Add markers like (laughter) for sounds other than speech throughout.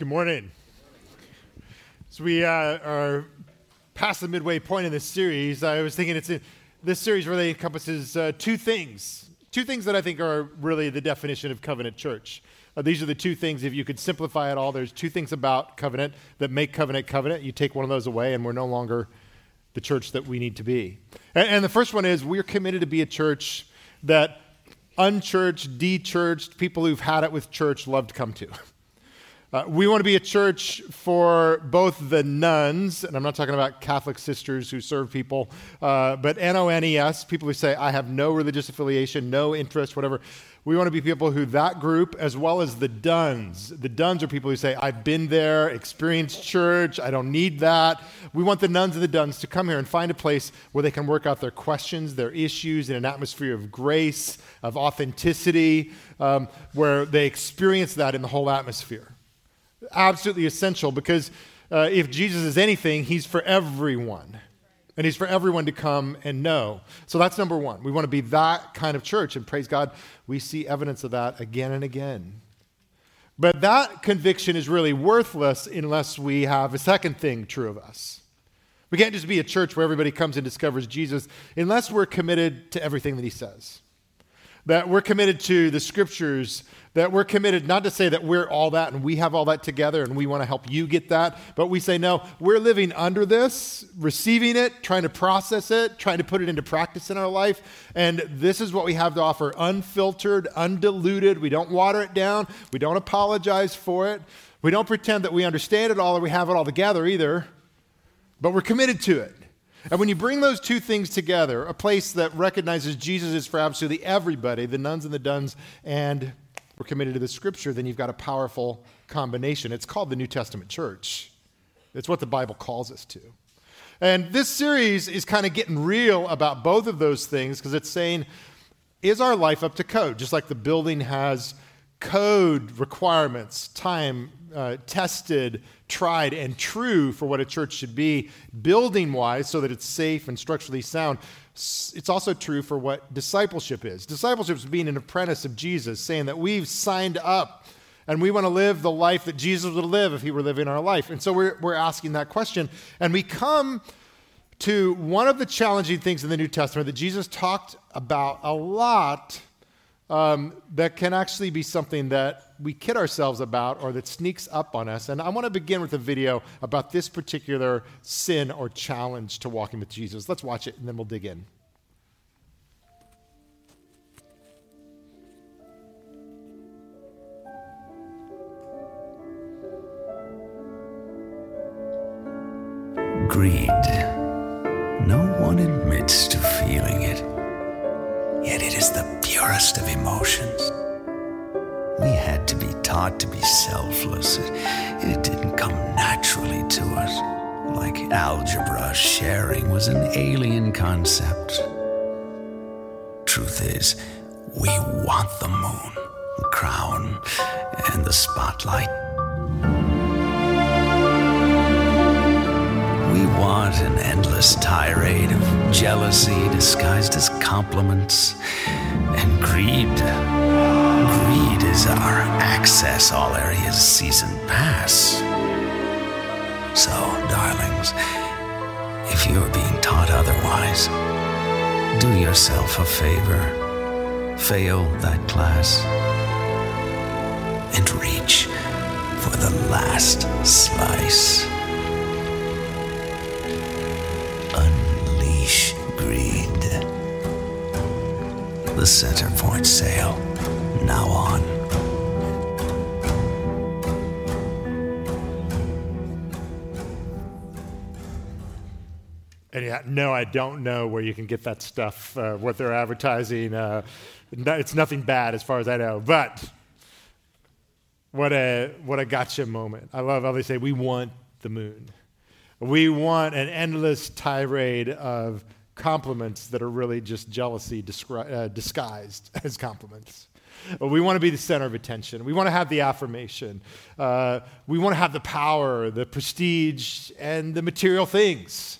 Good morning. So we uh, are past the midway point in this series. I was thinking it's this series really encompasses uh, two things, two things that I think are really the definition of covenant church. Uh, these are the two things. If you could simplify it all, there's two things about covenant that make covenant covenant. You take one of those away, and we're no longer the church that we need to be. And, and the first one is we're committed to be a church that unchurched, dechurched people who've had it with church love to come to. (laughs) Uh, we want to be a church for both the nuns, and I'm not talking about Catholic sisters who serve people, uh, but N O N E S, people who say, I have no religious affiliation, no interest, whatever. We want to be people who that group, as well as the duns. The duns are people who say, I've been there, experienced church, I don't need that. We want the nuns and the duns to come here and find a place where they can work out their questions, their issues in an atmosphere of grace, of authenticity, um, where they experience that in the whole atmosphere absolutely essential because uh, if Jesus is anything, he's for everyone. And he's for everyone to come and know. So that's number one. We want to be that kind of church. And praise God, we see evidence of that again and again. But that conviction is really worthless unless we have a second thing true of us. We can't just be a church where everybody comes and discovers Jesus unless we're committed to everything that he says. That we're committed to the scriptures that we're committed not to say that we're all that and we have all that together and we want to help you get that, but we say, no, we're living under this, receiving it, trying to process it, trying to put it into practice in our life. And this is what we have to offer unfiltered, undiluted. We don't water it down, we don't apologize for it, we don't pretend that we understand it all or we have it all together either, but we're committed to it. And when you bring those two things together, a place that recognizes Jesus is for absolutely everybody, the nuns and the duns, and we're committed to the scripture, then you've got a powerful combination. It's called the New Testament church. It's what the Bible calls us to. And this series is kind of getting real about both of those things because it's saying, is our life up to code? Just like the building has code requirements, time uh, tested, tried, and true for what a church should be, building wise, so that it's safe and structurally sound it's also true for what discipleship is. Discipleship is being an apprentice of Jesus, saying that we've signed up and we want to live the life that Jesus would live if he were living our life. And so we're, we're asking that question. And we come to one of the challenging things in the New Testament that Jesus talked about a lot um, that can actually be something that we kid ourselves about or that sneaks up on us. And I want to begin with a video about this particular sin or challenge to walking with Jesus. Let's watch it and then we'll dig in. Greed. No one admits to feeling it yet it is the purest of emotions. We had to be taught to be selfless. It, it didn't come naturally to us. Like algebra, sharing was an alien concept. Truth is, we want the moon, the crown, and the spotlight. We want an endless tirade of jealousy disguised as compliments and greed. Is our access all areas season pass. So, darlings, if you're being taught otherwise, do yourself a favor. Fail that class and reach for the last slice. Unleash greed. The centerport sail. Now no, I don't know where you can get that stuff, uh, what they're advertising. Uh, it's nothing bad as far as I know. But what a, what a gotcha moment. I love how they say, we want the moon. We want an endless tirade of compliments that are really just jealousy uh, disguised (laughs) as compliments. We want to be the center of attention. We want to have the affirmation. Uh, we want to have the power, the prestige, and the material things.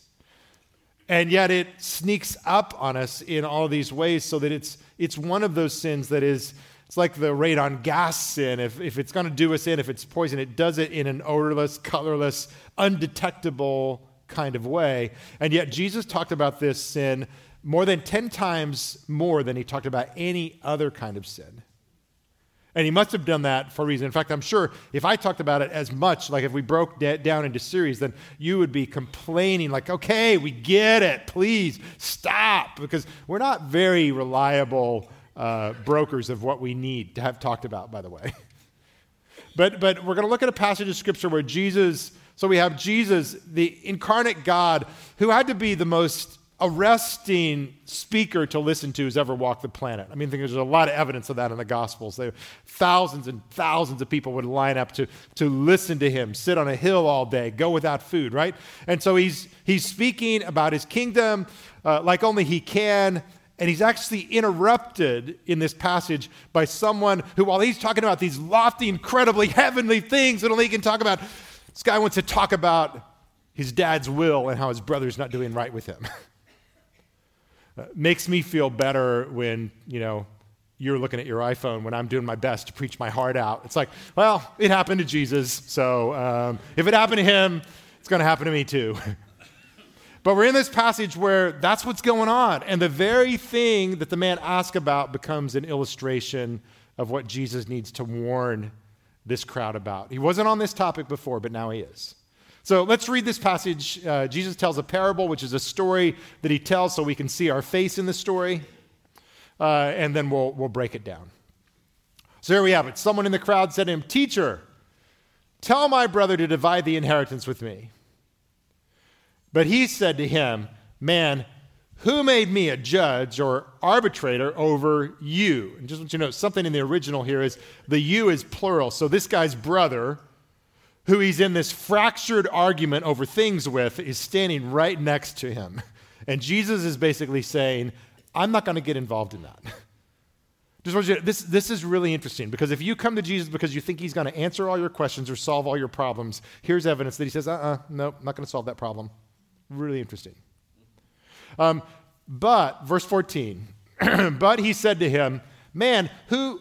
And yet it sneaks up on us in all these ways so that it's, it's one of those sins that is It's like the radon gas sin. If, if it's going to do us in, if it's poison, it does it in an odorless, colorless, undetectable kind of way. And yet, Jesus talked about this sin more than 10 times more than he talked about any other kind of sin. And he must have done that for a reason. In fact, I'm sure if I talked about it as much, like if we broke that down into series, then you would be complaining, like, okay, we get it. Please stop. Because we're not very reliable uh, brokers of what we need to have talked about, by the way. (laughs) but, but we're going to look at a passage of scripture where Jesus, so we have Jesus, the incarnate God, who had to be the most arresting speaker to listen to who's ever walked the planet. I mean, I think there's a lot of evidence of that in the Gospels. There, thousands and thousands of people would line up to, to listen to him, sit on a hill all day, go without food, right? And so he's, he's speaking about his kingdom uh, like only he can. And he's actually interrupted in this passage by someone who, while he's talking about these lofty, incredibly heavenly things that only he can talk about, this guy wants to talk about his dad's will and how his brother's not doing right with him. (laughs) uh, makes me feel better when, you know, you're looking at your iPhone when I'm doing my best to preach my heart out. It's like, well, it happened to Jesus, so um, if it happened to him, it's going to happen to me too. (laughs) But we're in this passage where that's what's going on. And the very thing that the man asked about becomes an illustration of what Jesus needs to warn this crowd about. He wasn't on this topic before, but now he is. So let's read this passage. Uh, Jesus tells a parable, which is a story that he tells so we can see our face in the story. Uh, and then we'll, we'll break it down. So here we have it. Someone in the crowd said to him, Teacher, tell my brother to divide the inheritance with me. But he said to him, Man, who made me a judge or arbitrator over you? And just want you to know, something in the original here is the you is plural. So this guy's brother, who he's in this fractured argument over things with, is standing right next to him. (laughs) And Jesus is basically saying, I'm not going to get involved in that. (laughs) Just you this, this is really interesting because if you come to Jesus because you think he's going to answer all your questions or solve all your problems, here's evidence that he says, uh uh-uh, uh, no, not going to solve that problem. Really interesting. Um, but, verse 14, (clears throat) but he said to him, Man, who,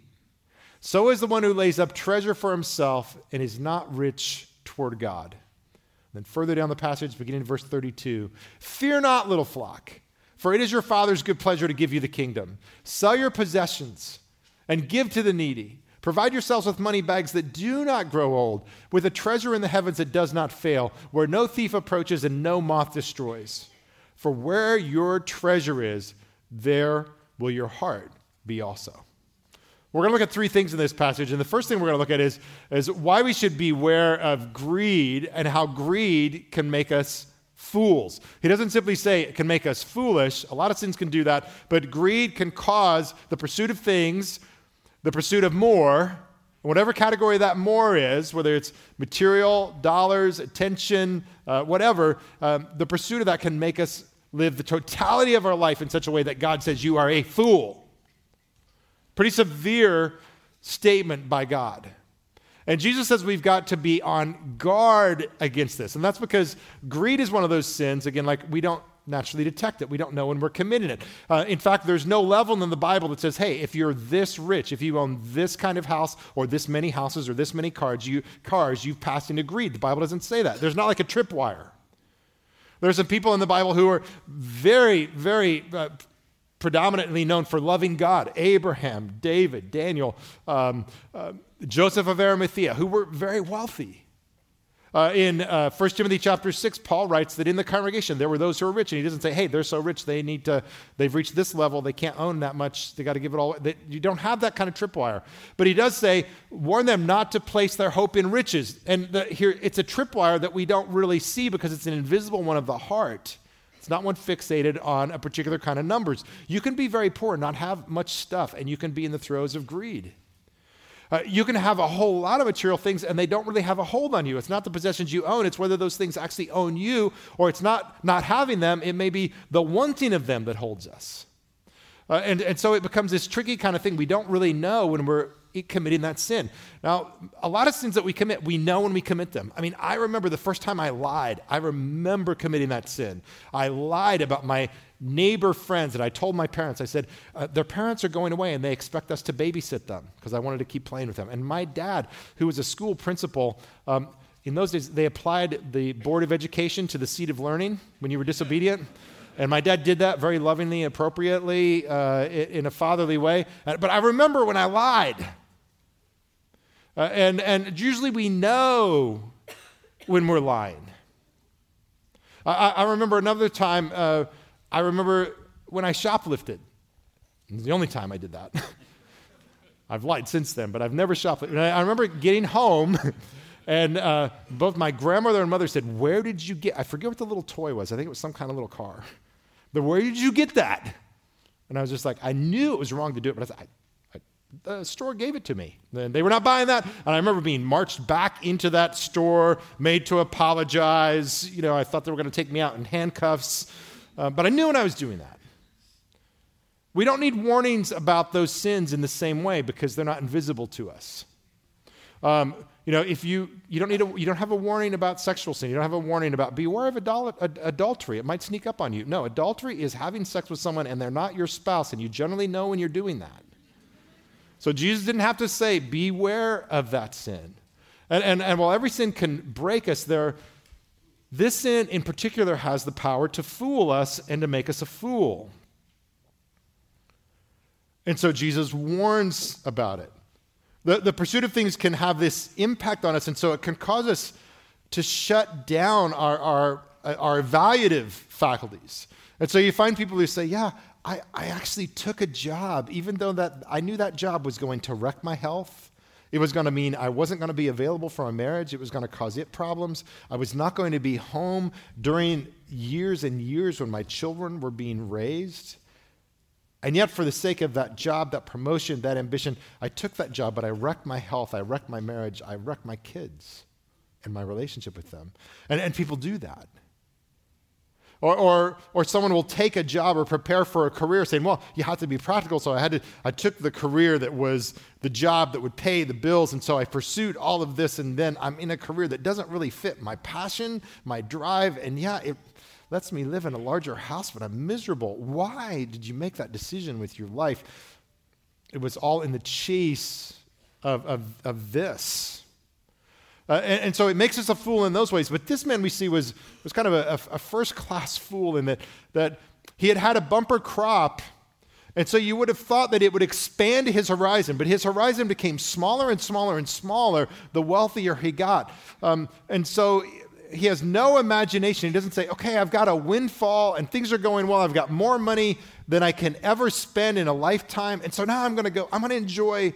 So is the one who lays up treasure for himself and is not rich toward God. Then further down the passage, beginning in verse 32 Fear not, little flock, for it is your Father's good pleasure to give you the kingdom. Sell your possessions and give to the needy. Provide yourselves with money bags that do not grow old, with a treasure in the heavens that does not fail, where no thief approaches and no moth destroys. For where your treasure is, there will your heart be also. We're going to look at three things in this passage. And the first thing we're going to look at is, is why we should beware of greed and how greed can make us fools. He doesn't simply say it can make us foolish. A lot of sins can do that. But greed can cause the pursuit of things, the pursuit of more, whatever category that more is, whether it's material, dollars, attention, uh, whatever, um, the pursuit of that can make us live the totality of our life in such a way that God says, You are a fool. Pretty severe statement by God. And Jesus says we've got to be on guard against this. And that's because greed is one of those sins, again, like we don't naturally detect it. We don't know when we're committing it. Uh, in fact, there's no level in the Bible that says, hey, if you're this rich, if you own this kind of house or this many houses or this many cars, you, cars you've passed into greed. The Bible doesn't say that. There's not like a tripwire. There's some people in the Bible who are very, very uh, predominantly known for loving God Abraham, David, Daniel, um, uh, Joseph of Arimathea, who were very wealthy. Uh, in uh, 1 Timothy chapter 6, Paul writes that in the congregation there were those who were rich, and he doesn't say, hey, they're so rich, they need to, they've reached this level, they can't own that much, they got to give it all. They, you don't have that kind of tripwire. But he does say, warn them not to place their hope in riches. And the, here, it's a tripwire that we don't really see because it's an invisible one of the heart. It's not one fixated on a particular kind of numbers. You can be very poor, not have much stuff, and you can be in the throes of greed. Uh, you can have a whole lot of material things and they don't really have a hold on you. It's not the possessions you own, it's whether those things actually own you or it's not not having them. It may be the wanting of them that holds us. Uh, and, and so it becomes this tricky kind of thing. We don't really know when we're committing that sin. Now, a lot of sins that we commit, we know when we commit them. I mean, I remember the first time I lied. I remember committing that sin. I lied about my neighbor friends, and I told my parents, I said, uh, their parents are going away and they expect us to babysit them because I wanted to keep playing with them. And my dad, who was a school principal, um, in those days, they applied the Board of Education to the seat of learning when you were disobedient. And my dad did that very lovingly, appropriately, uh, in a fatherly way. Uh, but I remember when I lied. Uh, and, and usually we know when we're lying. I, I remember another time uh, I remember when I shoplifted. It was the only time I did that. (laughs) I've lied since then, but I've never shoplifted. I remember getting home, (laughs) and uh, both my grandmother and mother said, Where did you get? I forget what the little toy was. I think it was some kind of little car. But where did you get that? And I was just like, I knew it was wrong to do it, but I, said, I, I, the store gave it to me. They were not buying that. And I remember being marched back into that store, made to apologize. You know, I thought they were going to take me out in handcuffs. Uh, but I knew when I was doing that. We don't need warnings about those sins in the same way because they're not invisible to us. Um, you know, if you, you, don't need a, you don't have a warning about sexual sin, you don't have a warning about beware of adul- ad- adultery. It might sneak up on you. No, adultery is having sex with someone and they're not your spouse, and you generally know when you're doing that. So Jesus didn't have to say, beware of that sin. And, and, and while every sin can break us, there, this sin in particular has the power to fool us and to make us a fool. And so Jesus warns about it. The, the pursuit of things can have this impact on us, and so it can cause us to shut down our, our, our evaluative faculties. And so you find people who say, Yeah, I, I actually took a job, even though that I knew that job was going to wreck my health it was going to mean I wasn't going to be available for a marriage. It was going to cause it problems. I was not going to be home during years and years when my children were being raised. And yet, for the sake of that job, that promotion, that ambition, I took that job, but I wrecked my health, I wrecked my marriage, I wrecked my kids and my relationship with them. And, and people do that. Or, or, or someone will take a job or prepare for a career saying, well, you have to be practical. So I had to, I took the career that was the job that would pay the bills. And so I pursued all of this. And then I'm in a career that doesn't really fit my passion, my drive. And yeah, it lets me live in a larger house, but I'm miserable. Why did you make that decision with your life? It was all in the chase of, of, of this. Uh, and, and, so it makes us a fool in those ways. But this man we see was, was kind of a, a first class fool in that, that he had had a bumper crop. And so you would have thought that it would expand his horizon, but his horizon became smaller and smaller and smaller the wealthier he got. Um, and so he has no imagination. He doesn't say, okay, I've got a windfall and things are going well. I've got more money than I can ever spend in a lifetime. And so now I'm going to go, I'm going to enjoy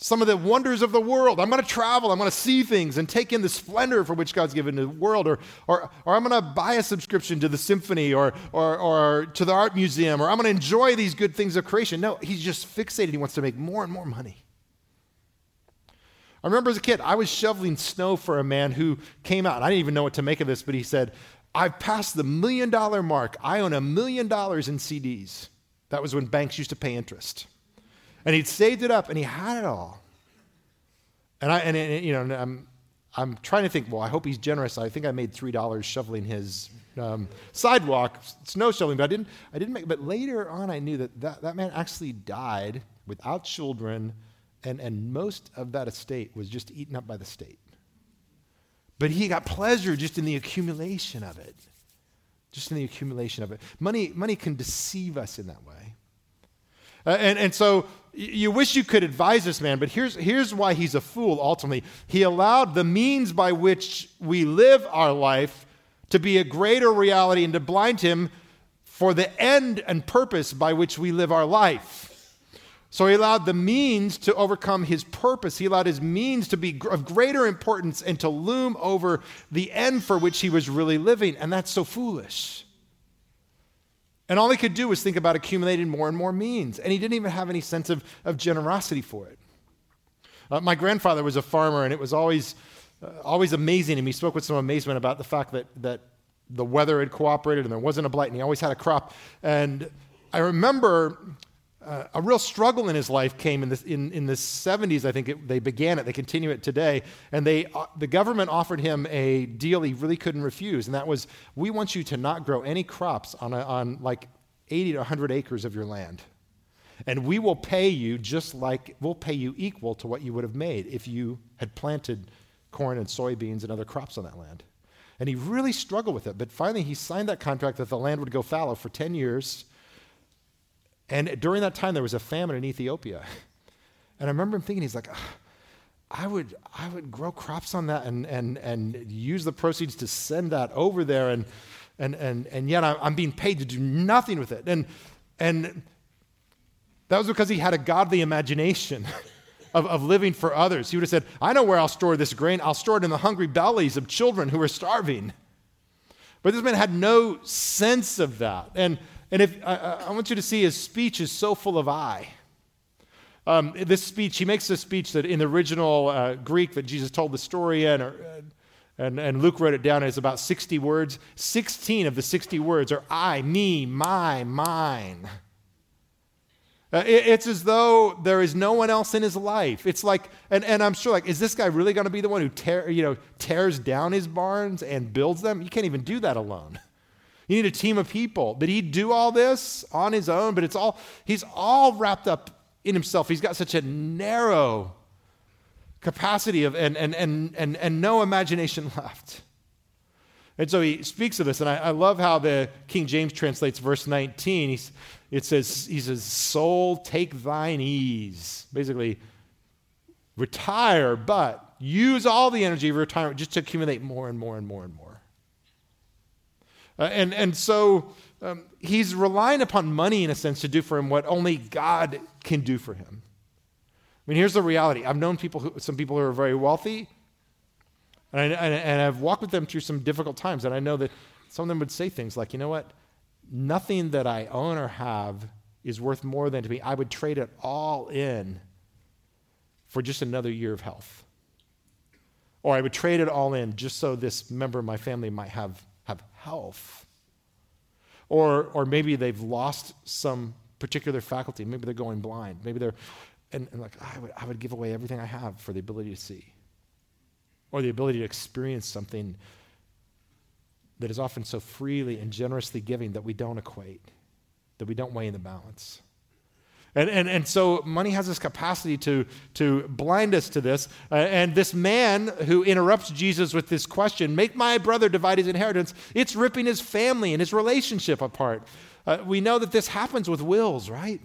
some of the wonders of the world. I'm going to travel. I'm going to see things and take in the splendor for which God's given the world. Or, or, or I'm going to buy a subscription to the symphony or, or, or to the art museum. Or I'm going to enjoy these good things of creation. No, he's just fixated. He wants to make more and more money. I remember as a kid, I was shoveling snow for a man who came out. I didn't even know what to make of this, but he said, I've passed the million dollar mark. I own a million dollars in CDs. That was when banks used to pay interest. And he'd saved it up and he had it all. And I, and, you know, I'm, I'm trying to think, well, I hope he's generous. I think I made $3 shoveling his um, sidewalk, snow shoveling, but I didn't, I didn't make, but later on I knew that that, that man actually died without children and, and most of that estate was just eaten up by the state. But he got pleasure just in the accumulation of it. Just in the accumulation of it. Money, money can deceive us in that way. Uh, and, and so you wish you could advise this man, but here's, here's why he's a fool ultimately. He allowed the means by which we live our life to be a greater reality and to blind him for the end and purpose by which we live our life. So he allowed the means to overcome his purpose. He allowed his means to be of greater importance and to loom over the end for which he was really living. And that's so foolish. And all he could do was think about accumulating more and more means. And he didn't even have any sense of, of generosity for it. Uh, my grandfather was a farmer, and it was always, uh, always amazing me. He spoke with some amazement about the fact that, that the weather had cooperated and there wasn't a blight, and he always had a crop. And I remember uh, a real struggle in his life came in, in, in the 70s, I think it, they began it, they continue it today. And they, uh, the government offered him a deal he really couldn't refuse, and that was we want you to not grow any crops on, a, on like 80 to 100 acres of your land. And we will pay you just like, we'll pay you equal to what you would have made if you had planted corn and soybeans and other crops on that land. And he really struggled with it. But finally, he signed that contract that the land would go fallow for 10 years and during that time, there was a famine in Ethiopia. And I remember him thinking, he's like, ah, I would, I would grow crops on that and, and, and use the proceeds to send that over there. And, and, and, and yet I'm being paid to do nothing with it. And, and that was because he had a godly imagination (laughs) of, of living for others. He would have said, I know where I'll store this grain. I'll store it in the hungry bellies of children who are starving. But this man had no sense of that. And and if I, I want you to see his speech is so full of I. Um, this speech, he makes this speech that in the original uh, Greek that Jesus told the story in, or, and, and Luke wrote it down, it's about 60 words. 16 of the 60 words are I, me, my, mine. Uh, it, it's as though there is no one else in his life. It's like, and, and I'm sure, like, is this guy really going to be the one who tear, you know, tears down his barns and builds them? You can't even do that alone. (laughs) You need a team of people. Did he do all this on his own? But it's all, he's all wrapped up in himself. He's got such a narrow capacity of, and, and, and, and, and no imagination (laughs) left. And so he speaks of this, and I, I love how the King James translates verse 19. He's, it says, he says, soul, take thine ease. Basically, retire, but use all the energy of retirement just to accumulate more and more and more and more. Uh, and, and so um, he's relying upon money, in a sense, to do for him what only God can do for him. I mean, here's the reality I've known people who, some people who are very wealthy, and, I, and I've walked with them through some difficult times, and I know that some of them would say things like, you know what? Nothing that I own or have is worth more than to me. I would trade it all in for just another year of health. Or I would trade it all in just so this member of my family might have health. Or, or maybe they've lost some particular faculty. Maybe they're going blind. Maybe they're, and, and like, I would, I would give away everything I have for the ability to see. Or the ability to experience something that is often so freely and generously giving that we don't equate, that we don't weigh in the balance. And, and, and so money has this capacity to, to blind us to this. Uh, and this man who interrupts Jesus with this question, make my brother divide his inheritance, it's ripping his family and his relationship apart. Uh, we know that this happens with wills, right?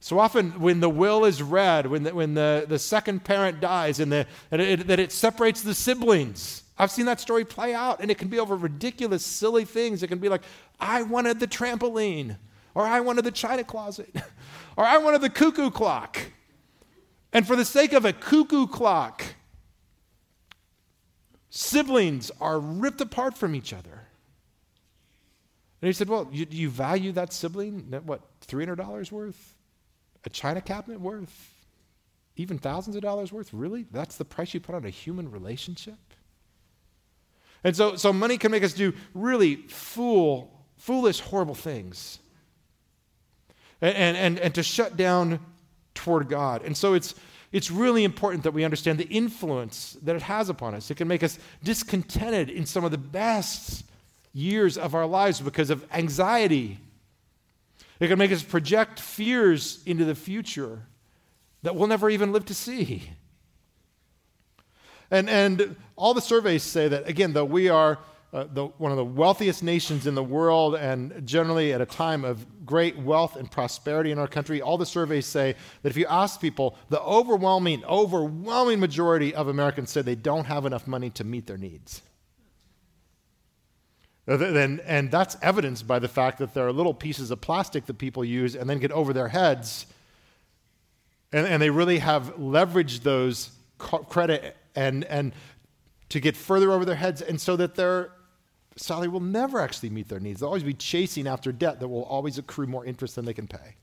So often, when the will is read, when the, when the, the second parent dies, and, the, and it, that it separates the siblings. I've seen that story play out, and it can be over ridiculous, silly things. It can be like, I wanted the trampoline or I wanted the china closet, (laughs) or I wanted the cuckoo clock. And for the sake of a cuckoo clock, siblings are ripped apart from each other. And he said, Well, you, you value that sibling, what, $300 worth? A china cabinet worth? Even thousands of dollars worth? Really? That's the price you put on a human relationship? And so, so money can make us do really fool, foolish, horrible things and, and, and to shut down toward God. And so it's, it's really important that we understand the influence that it has upon us. It can make us discontented in some of the best years of our lives because of anxiety. It can make us project fears into the future that we'll never even live to see. And, and all the surveys say that, again, though we are uh, the, one of the wealthiest nations in the world and generally at a time of great wealth and prosperity in our country. All the surveys say that if you ask people, the overwhelming, overwhelming majority of Americans say they don't have enough money to meet their needs. And, and that's evidenced by the fact that there are little pieces of plastic that people use and then get over their heads. And, and they really have leveraged those credit and, and to get further over their heads, and so that their salary will never actually meet their needs. They'll always be chasing after debt that will always accrue more interest than they can pay.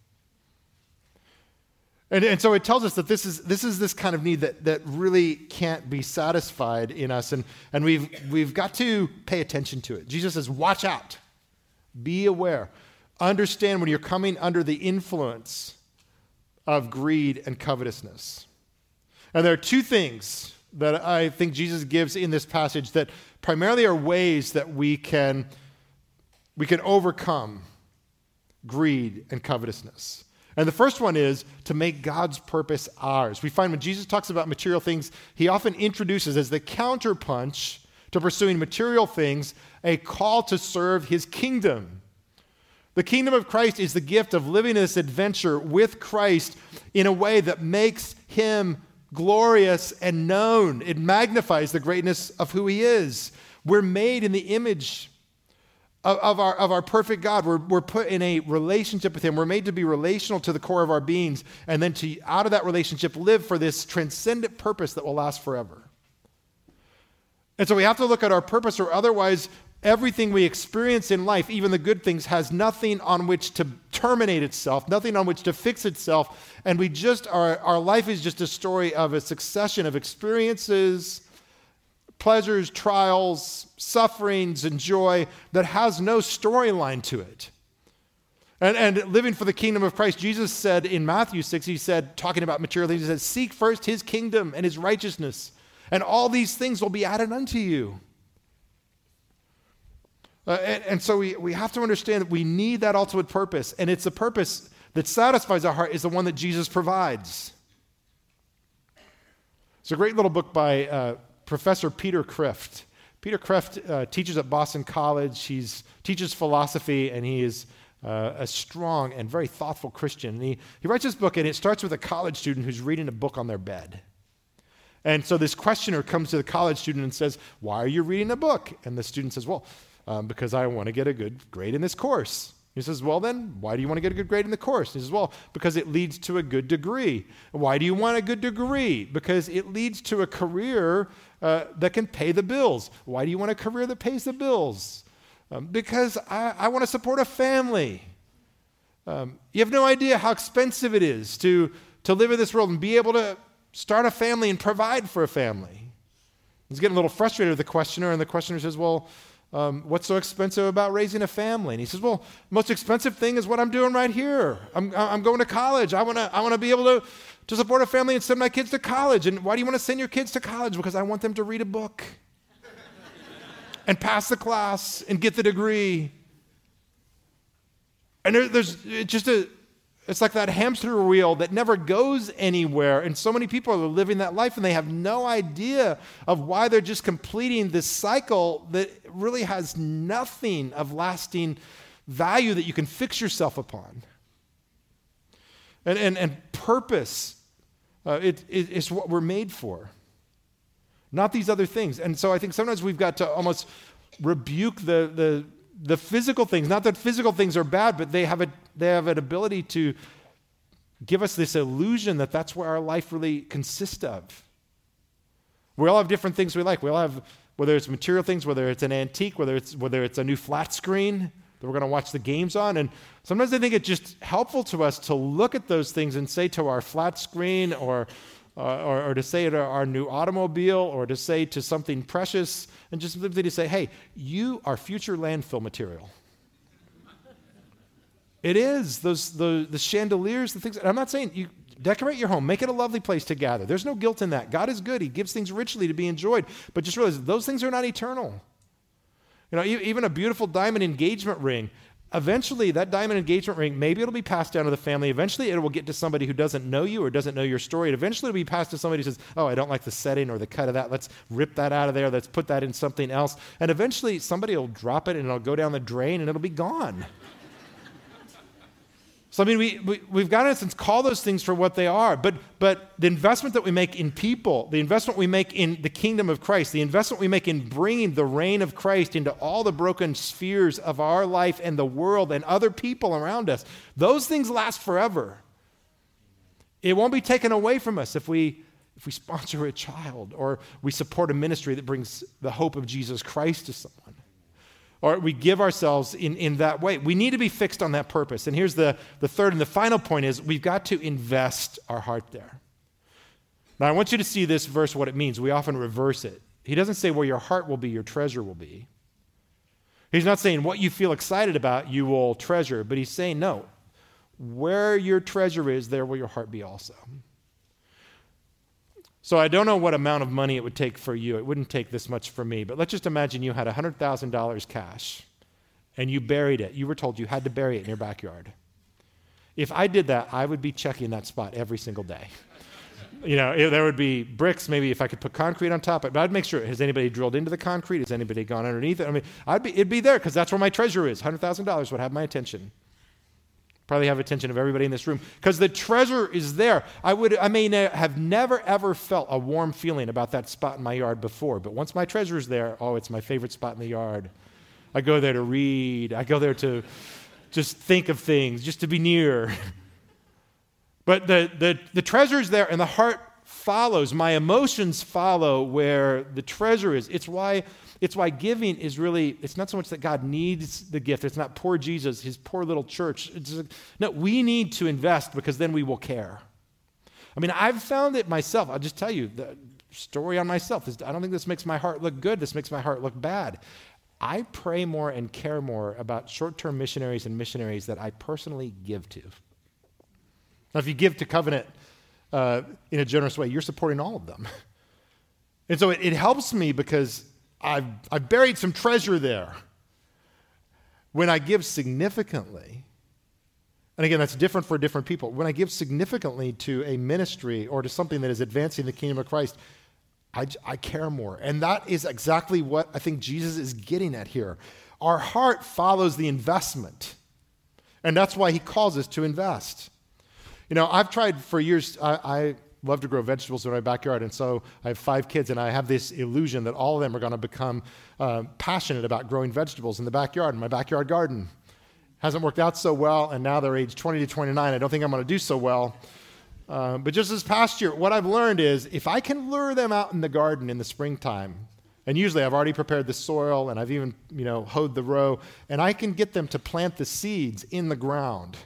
And, and so it tells us that this is, this is this kind of need that, that really can't be satisfied in us. And, and we've, we've got to pay attention to it. Jesus says, Watch out, be aware, understand when you're coming under the influence of greed and covetousness. And there are two things that I think Jesus gives in this passage that primarily are ways that we can, we can overcome greed and covetousness. And the first one is to make God's purpose ours. We find when Jesus talks about material things, he often introduces as the counterpunch to pursuing material things a call to serve his kingdom. The kingdom of Christ is the gift of living this adventure with Christ in a way that makes him glorious and known. It magnifies the greatness of who He is. We're made in the image of, of, our, of our perfect God. We're, we're put in a relationship with Him. We're made to be relational to the core of our beings, and then to, out of that relationship, live for this transcendent purpose that will last forever. And so we have to look at our purpose, or otherwise, Everything we experience in life, even the good things, has nothing on which to terminate itself, nothing on which to fix itself. And we just, our, our life is just a story of a succession of experiences, pleasures, trials, sufferings, and joy that has no storyline to it. And, and living for the kingdom of Christ, Jesus said in Matthew 6, he said, talking about material things, he said, Seek first his kingdom and his righteousness, and all these things will be added unto you. Uh, and, and, so we, we have to understand that we need that ultimate purpose. And it's the purpose that satisfies our heart is the one that Jesus provides. It's a great little book by uh, Professor Peter Kreeft. Peter Kreeft uh, teaches at Boston College. He teaches philosophy, and he is uh, a strong and very thoughtful Christian. And he, he writes this book, and it starts with a college student who's reading a book on their bed. And so this questioner comes to the college student and says, Why are you reading a book? And the student says, Well, um, because I want to get a good grade in this course. He says, Well, then, why do you want to get a good grade in the course? He says, Well, because it leads to a good degree. Why do you want a good degree? Because it leads to a career uh, that can pay the bills. Why do you want a career that pays the bills? Um, because I, I want to support a family. Um, you have no idea how expensive it is to, to live in this world and be able to start a family and provide for a family. He's getting a little frustrated with the questioner, and the questioner says, Well, um, what's so expensive about raising a family? And he says, Well, most expensive thing is what I'm doing right here. I'm, I'm going to college. I want to I wanna be able to, to support a family and send my kids to college. And why do you want to send your kids to college? Because I want them to read a book (laughs) and pass the class and get the degree. And there, there's just a, it's like that hamster wheel that never goes anywhere. And so many people are living that life and they have no idea of why they're just completing this cycle that really has nothing of lasting value that you can fix yourself upon. And, and, and purpose uh, it, it, it's what we're made for, not these other things. And so I think sometimes we've got to almost rebuke the, the the physical things, not that physical things are bad, but they have, a, they have an ability to give us this illusion that that's where our life really consists of. We all have different things we like. We all have, whether it's material things, whether it's an antique, whether it's, whether it's a new flat screen that we're going to watch the games on. And sometimes I think it's just helpful to us to look at those things and say to our flat screen or uh, or, or, to say to our new automobile, or to say to something precious, and just simply to say, hey, you are future landfill material. it is. Those, the, the chandeliers, the things. I'm not saying you decorate your home, make it a lovely place to gather. There's no guilt in that. God is good, He gives things richly to be enjoyed. But just realize those things are not eternal. You know, even a beautiful diamond engagement ring, eventually that diamond engagement ring, maybe it'll be passed down to the family. Eventually it will get to somebody who doesn't know you or doesn't know your story. And eventually it'll be passed to somebody who says, Oh, I don't like the setting or the cut of that. Let's rip that out of there. Let's put that in something else. And eventually somebody will drop it and it'll go down the drain and it'll be gone. So, I mean, we, we, we've got to, in a sense, call those things for what they are. But, but the investment that we make in people, the investment we make in the kingdom of Christ, the investment we make in bringing the reign of Christ into all the broken spheres of our life and the world and other people around us, those things last forever. It won't be taken away from us if we, if we sponsor a child or we support a ministry that brings the hope of Jesus Christ to someone or we give ourselves in, in that way. We need to be fixed on that purpose. And here's the, the third and the final point is we've got to invest our heart there. Now, I want you to see this verse, what it means. We often reverse it. He doesn't say where your heart will be, your treasure will be. He's not saying what you feel excited about, you will treasure, but he's saying, no, where your treasure is, there will your heart be also. So I don't know what amount of money it would take for you. It wouldn't take this much for me. But let's just imagine you had $100,000 cash and you buried it. You were told you had to bury it in your backyard. If I did that, I would be checking that spot every single day. You know, there would be bricks, maybe if I could put concrete on top, but I'd make sure has anybody drilled into the concrete? Has anybody gone underneath it? I mean, I'd be, it'd be there because that's where my treasure is. $100,000 would have my attention probably have attention of everybody in this room. Because the treasure is there. I would i may have never ever felt a warm feeling about that spot in my yard before but once my treasure is there oh it's my favorite spot in the yard. I go there to read. I go there to just think of things just to be near. (laughs) But the, the, the treasure is there and the heart follows. My emotions follow where the treasure is. It's why it's why giving is really, it's not so much that God needs the gift. It's not poor Jesus, his poor little church. It's, no, we need to invest because then we will care. I mean, I've found it myself. I'll just tell you the story on myself. Is, I don't think this makes my heart look good. This makes my heart look bad. I pray more and care more about short term missionaries and missionaries that I personally give to. Now, if you give to Covenant uh, in a generous way, you're supporting all of them. (laughs) And so it, it helps me because I've, I've buried some treasure there. When I give significantly, and again, that's different for different people. When I give significantly to a ministry or to something that is advancing the kingdom of Christ, I, I, care more. And that is exactly what I think Jesus is getting at here. Our heart follows the investment. And that's why he calls us to invest. You know, I've tried for years, I, I love to grow vegetables in my backyard. And so I have five kids, and I have this illusion that all of them are going to become uh, passionate about growing vegetables in the backyard, in my backyard garden. Hasn't worked out so well, and now they're age 20 to 29. I don't think I'm going to do so well. Uh, but just this past year, what I've learned is if I can lure them out in the garden in the springtime, and usually I've already prepared the soil and I've even, you know, hoed the row, and I can get them to plant the seeds in the ground.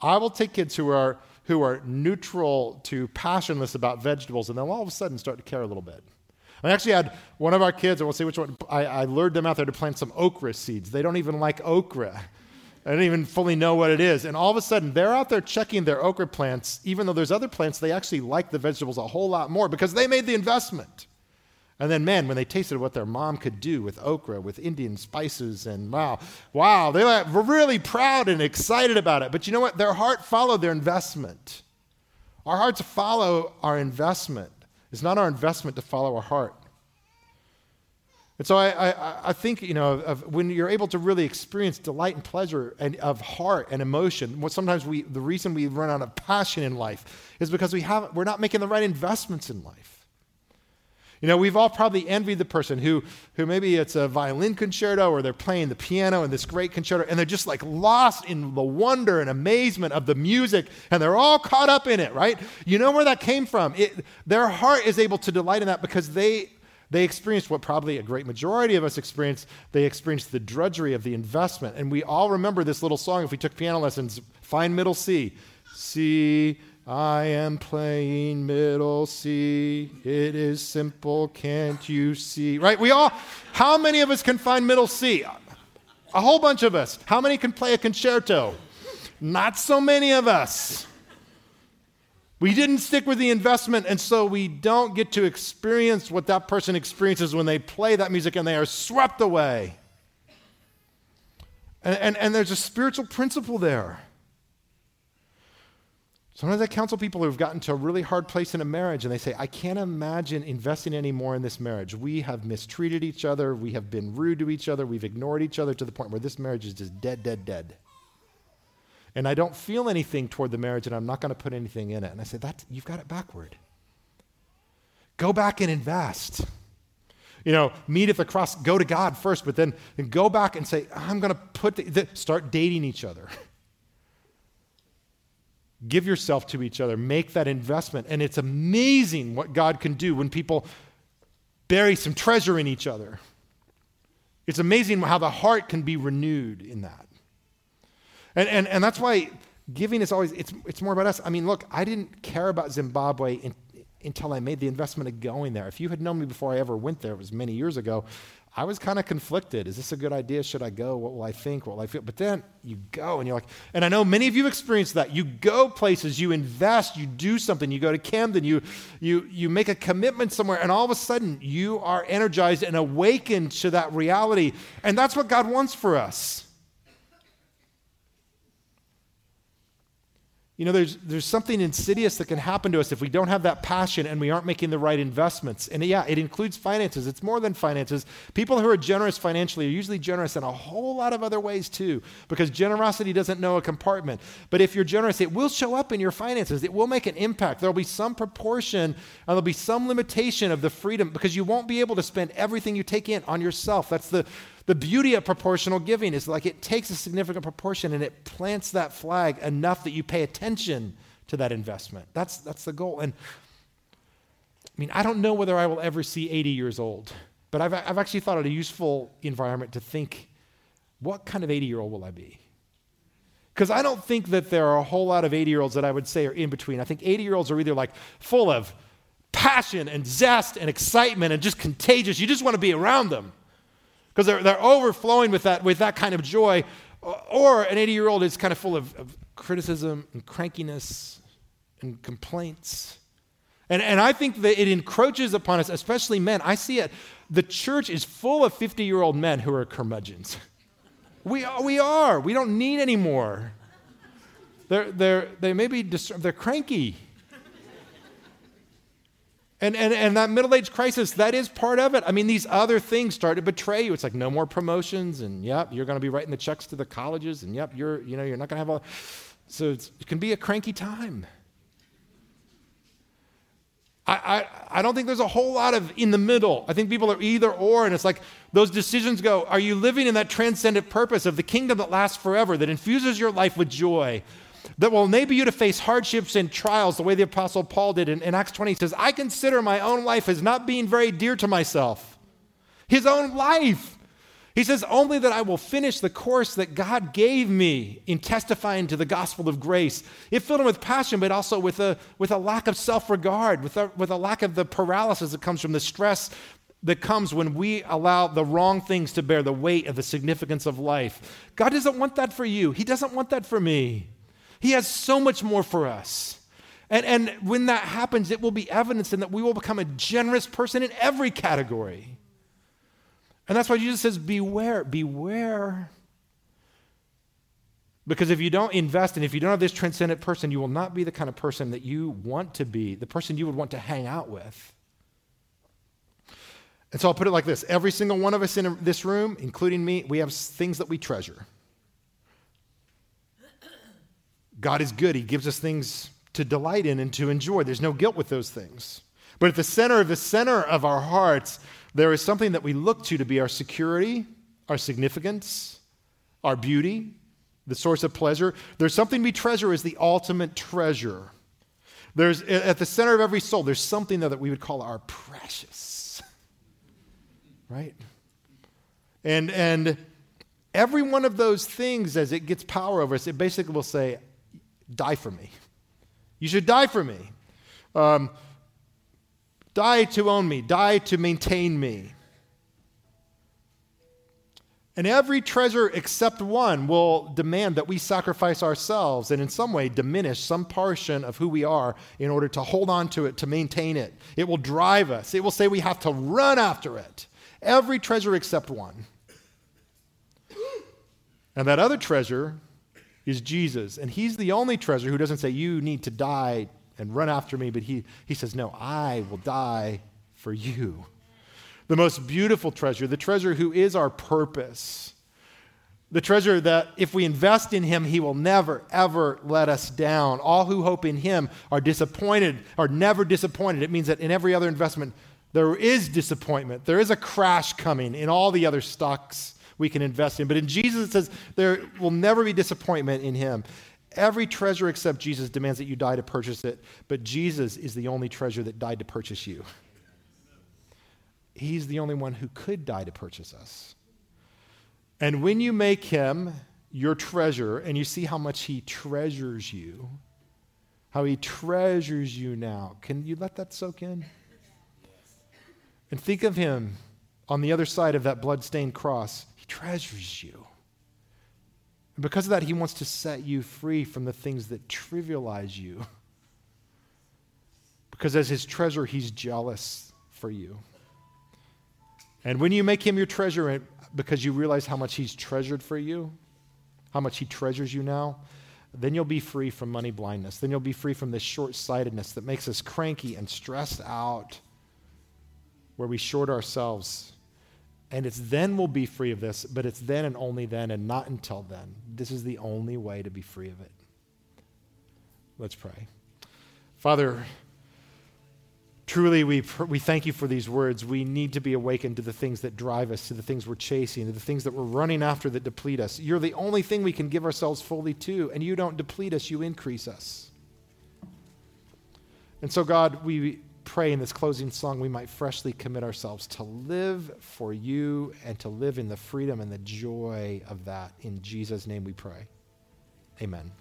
I will take kids who are who are neutral to passionless about vegetables, and they'll all of a sudden start to care a little bit. I actually had one of our kids, I won't say which one, I, I lured them out there to plant some okra seeds. They don't even like okra. I don't even fully know what it is. And all of a sudden, they're out there checking their okra plants, even though there's other plants, they actually like the vegetables a whole lot more because they made the investment. And then, man, when they tasted what their mom could do with okra, with Indian spices, and wow, wow, they were really proud and excited about it. But you know what? Their heart followed their investment. Our hearts follow our investment. It's not our investment to follow our heart. And so I, I, I think, you know, of when you're able to really experience delight and pleasure and of heart and emotion, what sometimes we, the reason we run out of passion in life is because we haven't, we're not making the right investments in life. You know, we've all probably envied the person who, who maybe it's a violin concerto or they're playing the piano in this great concerto and they're just like lost in the wonder and amazement of the music and they're all caught up in it, right? You know where that came from. It, their heart is able to delight in that because they, they experienced what probably a great majority of us experienced. They experienced the drudgery of the investment. And we all remember this little song if we took piano lessons, Find Middle C. C, I am playing middle C. It is simple, can't you see? Right? We all, how many of us can find middle C? A whole bunch of us. How many can play a concerto? Not so many of us. We didn't stick with the investment, and so we don't get to experience what that person experiences when they play that music and they are swept away. And, and, and there's a spiritual principle there. Sometimes I counsel people who've gotten to a really hard place in a marriage and they say, I can't imagine investing any more in this marriage. We have mistreated each other. We have been rude to each other. We've ignored each other to the point where this marriage is just dead, dead, dead. And I don't feel anything toward the marriage and I'm not going to put anything in it. And I say, that, You've got it backward. Go back and invest. You know, meet at the cross, go to God first, but then go back and say, I'm going to put, the, the, start dating each other. (laughs) Give yourself to each other. Make that investment. And it's amazing what God can do when people bury some treasure in each other. It's amazing how the heart can be renewed in that. And, and, and that's why giving is always, it's, it's more about us. I mean, look, I didn't care about Zimbabwe in, until I made the investment of going there. If you had known me before I ever went there, it was many years ago, I was kind of conflicted. Is this a good idea? Should I go? What will I think? What will I feel? But then you go and you're like, and I know many of you experienced that. You go places, you invest, you do something, you go to Camden, you, you, you make a commitment somewhere, and all of a sudden you are energized and awakened to that reality. And that's what God wants for us. You know, there's, there's something insidious that can happen to us if we don't have that passion and we aren't making the right investments. And yeah, it includes finances. It's more than finances. People who are generous financially are usually generous in a whole lot of other ways too, because generosity doesn't know a compartment. But if you're generous, it will show up in your finances. It will make an impact. There'll be some proportion and there'll be some limitation of the freedom because you won't be able to spend everything you take in on yourself. That's the the beauty of proportional giving is like it takes a significant proportion and it plants that flag enough that you pay attention to that investment. That's, that's the goal. And I mean, I don't know whether I will ever see 80 years old, but I've, I've actually thought it a useful environment to think what kind of 80 year old will I be? Because I don't think that there are a whole lot of 80 year olds that I would say are in between. I think 80 year olds are either like full of passion and zest and excitement and just contagious. You just want to be around them because they're, they're overflowing with that, with that kind of joy. Uh, or an 80 year old is kind of full of, of criticism and crankiness and complaints. And, and I think that it encroaches upon us, especially men. I see it. The church is full of 50 year old men who are curmudgeons. (laughs) We, we are. We don't need any more. They're, they're, they may be disturbed. They're cranky. And, and, and that middle age crisis, that is part of it. I mean, these other things start to betray you. It's like no more promotions, and yep, you're going to be writing the checks to the colleges, and yep, you're, you know, you're not going to have all. So it can be a cranky time. I, I, I don't think there's a whole lot of in the middle. I think people are either or, and it's like those decisions go are you living in that transcendent purpose of the kingdom that lasts forever, that infuses your life with joy? That will enable you to face hardships and trials the way the Apostle Paul did. In, in Acts 20, he says, I consider my own life as not being very dear to myself. His own life. He says, Only that I will finish the course that God gave me in testifying to the gospel of grace. It filled him with passion, but also with a, with a lack of self regard, with a, with a lack of the paralysis that comes from the stress that comes when we allow the wrong things to bear the weight of the significance of life. God doesn't want that for you, He doesn't want that for me. He has so much more for us. And, and when that happens, it will be evidence in that we will become a generous person in every category. And that's why Jesus says, Beware, beware. Because if you don't invest and if you don't have this transcendent person, you will not be the kind of person that you want to be, the person you would want to hang out with. And so I'll put it like this every single one of us in this room, including me, we have things that we treasure. God is good. He gives us things to delight in and to enjoy. There's no guilt with those things. But at the center of the center of our hearts, there is something that we look to to be our security, our significance, our beauty, the source of pleasure. There's something we treasure as the ultimate treasure. There's at the center of every soul, there's something that we would call our precious. (laughs) Right? And and every one of those things, as it gets power over us, it basically will say, die for me. You should die for me. Um, die to own me, die to maintain me. And every treasure except one will demand that we sacrifice ourselves and in some way diminish some portion of who we are in order to hold on to it, to maintain it. It will drive us. It will say we have to run after it. Every treasure except one. And that other treasure is Jesus. And he's the only treasure who doesn't say, You need to die and run after me, but he, he says, No, I will die for you. The most beautiful treasure, the treasure who is our purpose. The treasure that if we invest in him, he will never, ever let us down. All who hope in him are disappointed, are never disappointed. It means that in every other investment, there is disappointment. There is a crash coming in all the other stocks we can invest in. But in Jesus, it says there will never be disappointment in him. Every treasure except Jesus demands that you die to purchase it, but Jesus is the only treasure that died to purchase you. He's the only one who could die to purchase us. And when you make him your treasure and you see how much he treasures you, how he treasures you now, can you let that soak in? And think of him on the other side of that bloodstained cross. Treasures you. And because of that, he wants to set you free from the things that trivialize you. Because as his treasure, he's jealous for you. And when you make him your treasure because you realize how much he's treasured for you, how much he treasures you now, then you'll be free from money blindness. Then you'll be free from this short sightedness that makes us cranky and stressed out, where we short ourselves. And it's then we'll be free of this, but it's then and only then and not until then. This is the only way to be free of it. Let's pray. Father, Truly, we, we thank you for these words. We need to be awakened to the things that drive us, to the things we're chasing, to the things that we're running after that deplete us. You're the only thing we can give ourselves fully to, and you don't deplete us, you increase us. And so, God, we pray in this closing song we might freshly commit ourselves to live for you and to live in the freedom and the joy of that. In Jesus' name we pray. Amen.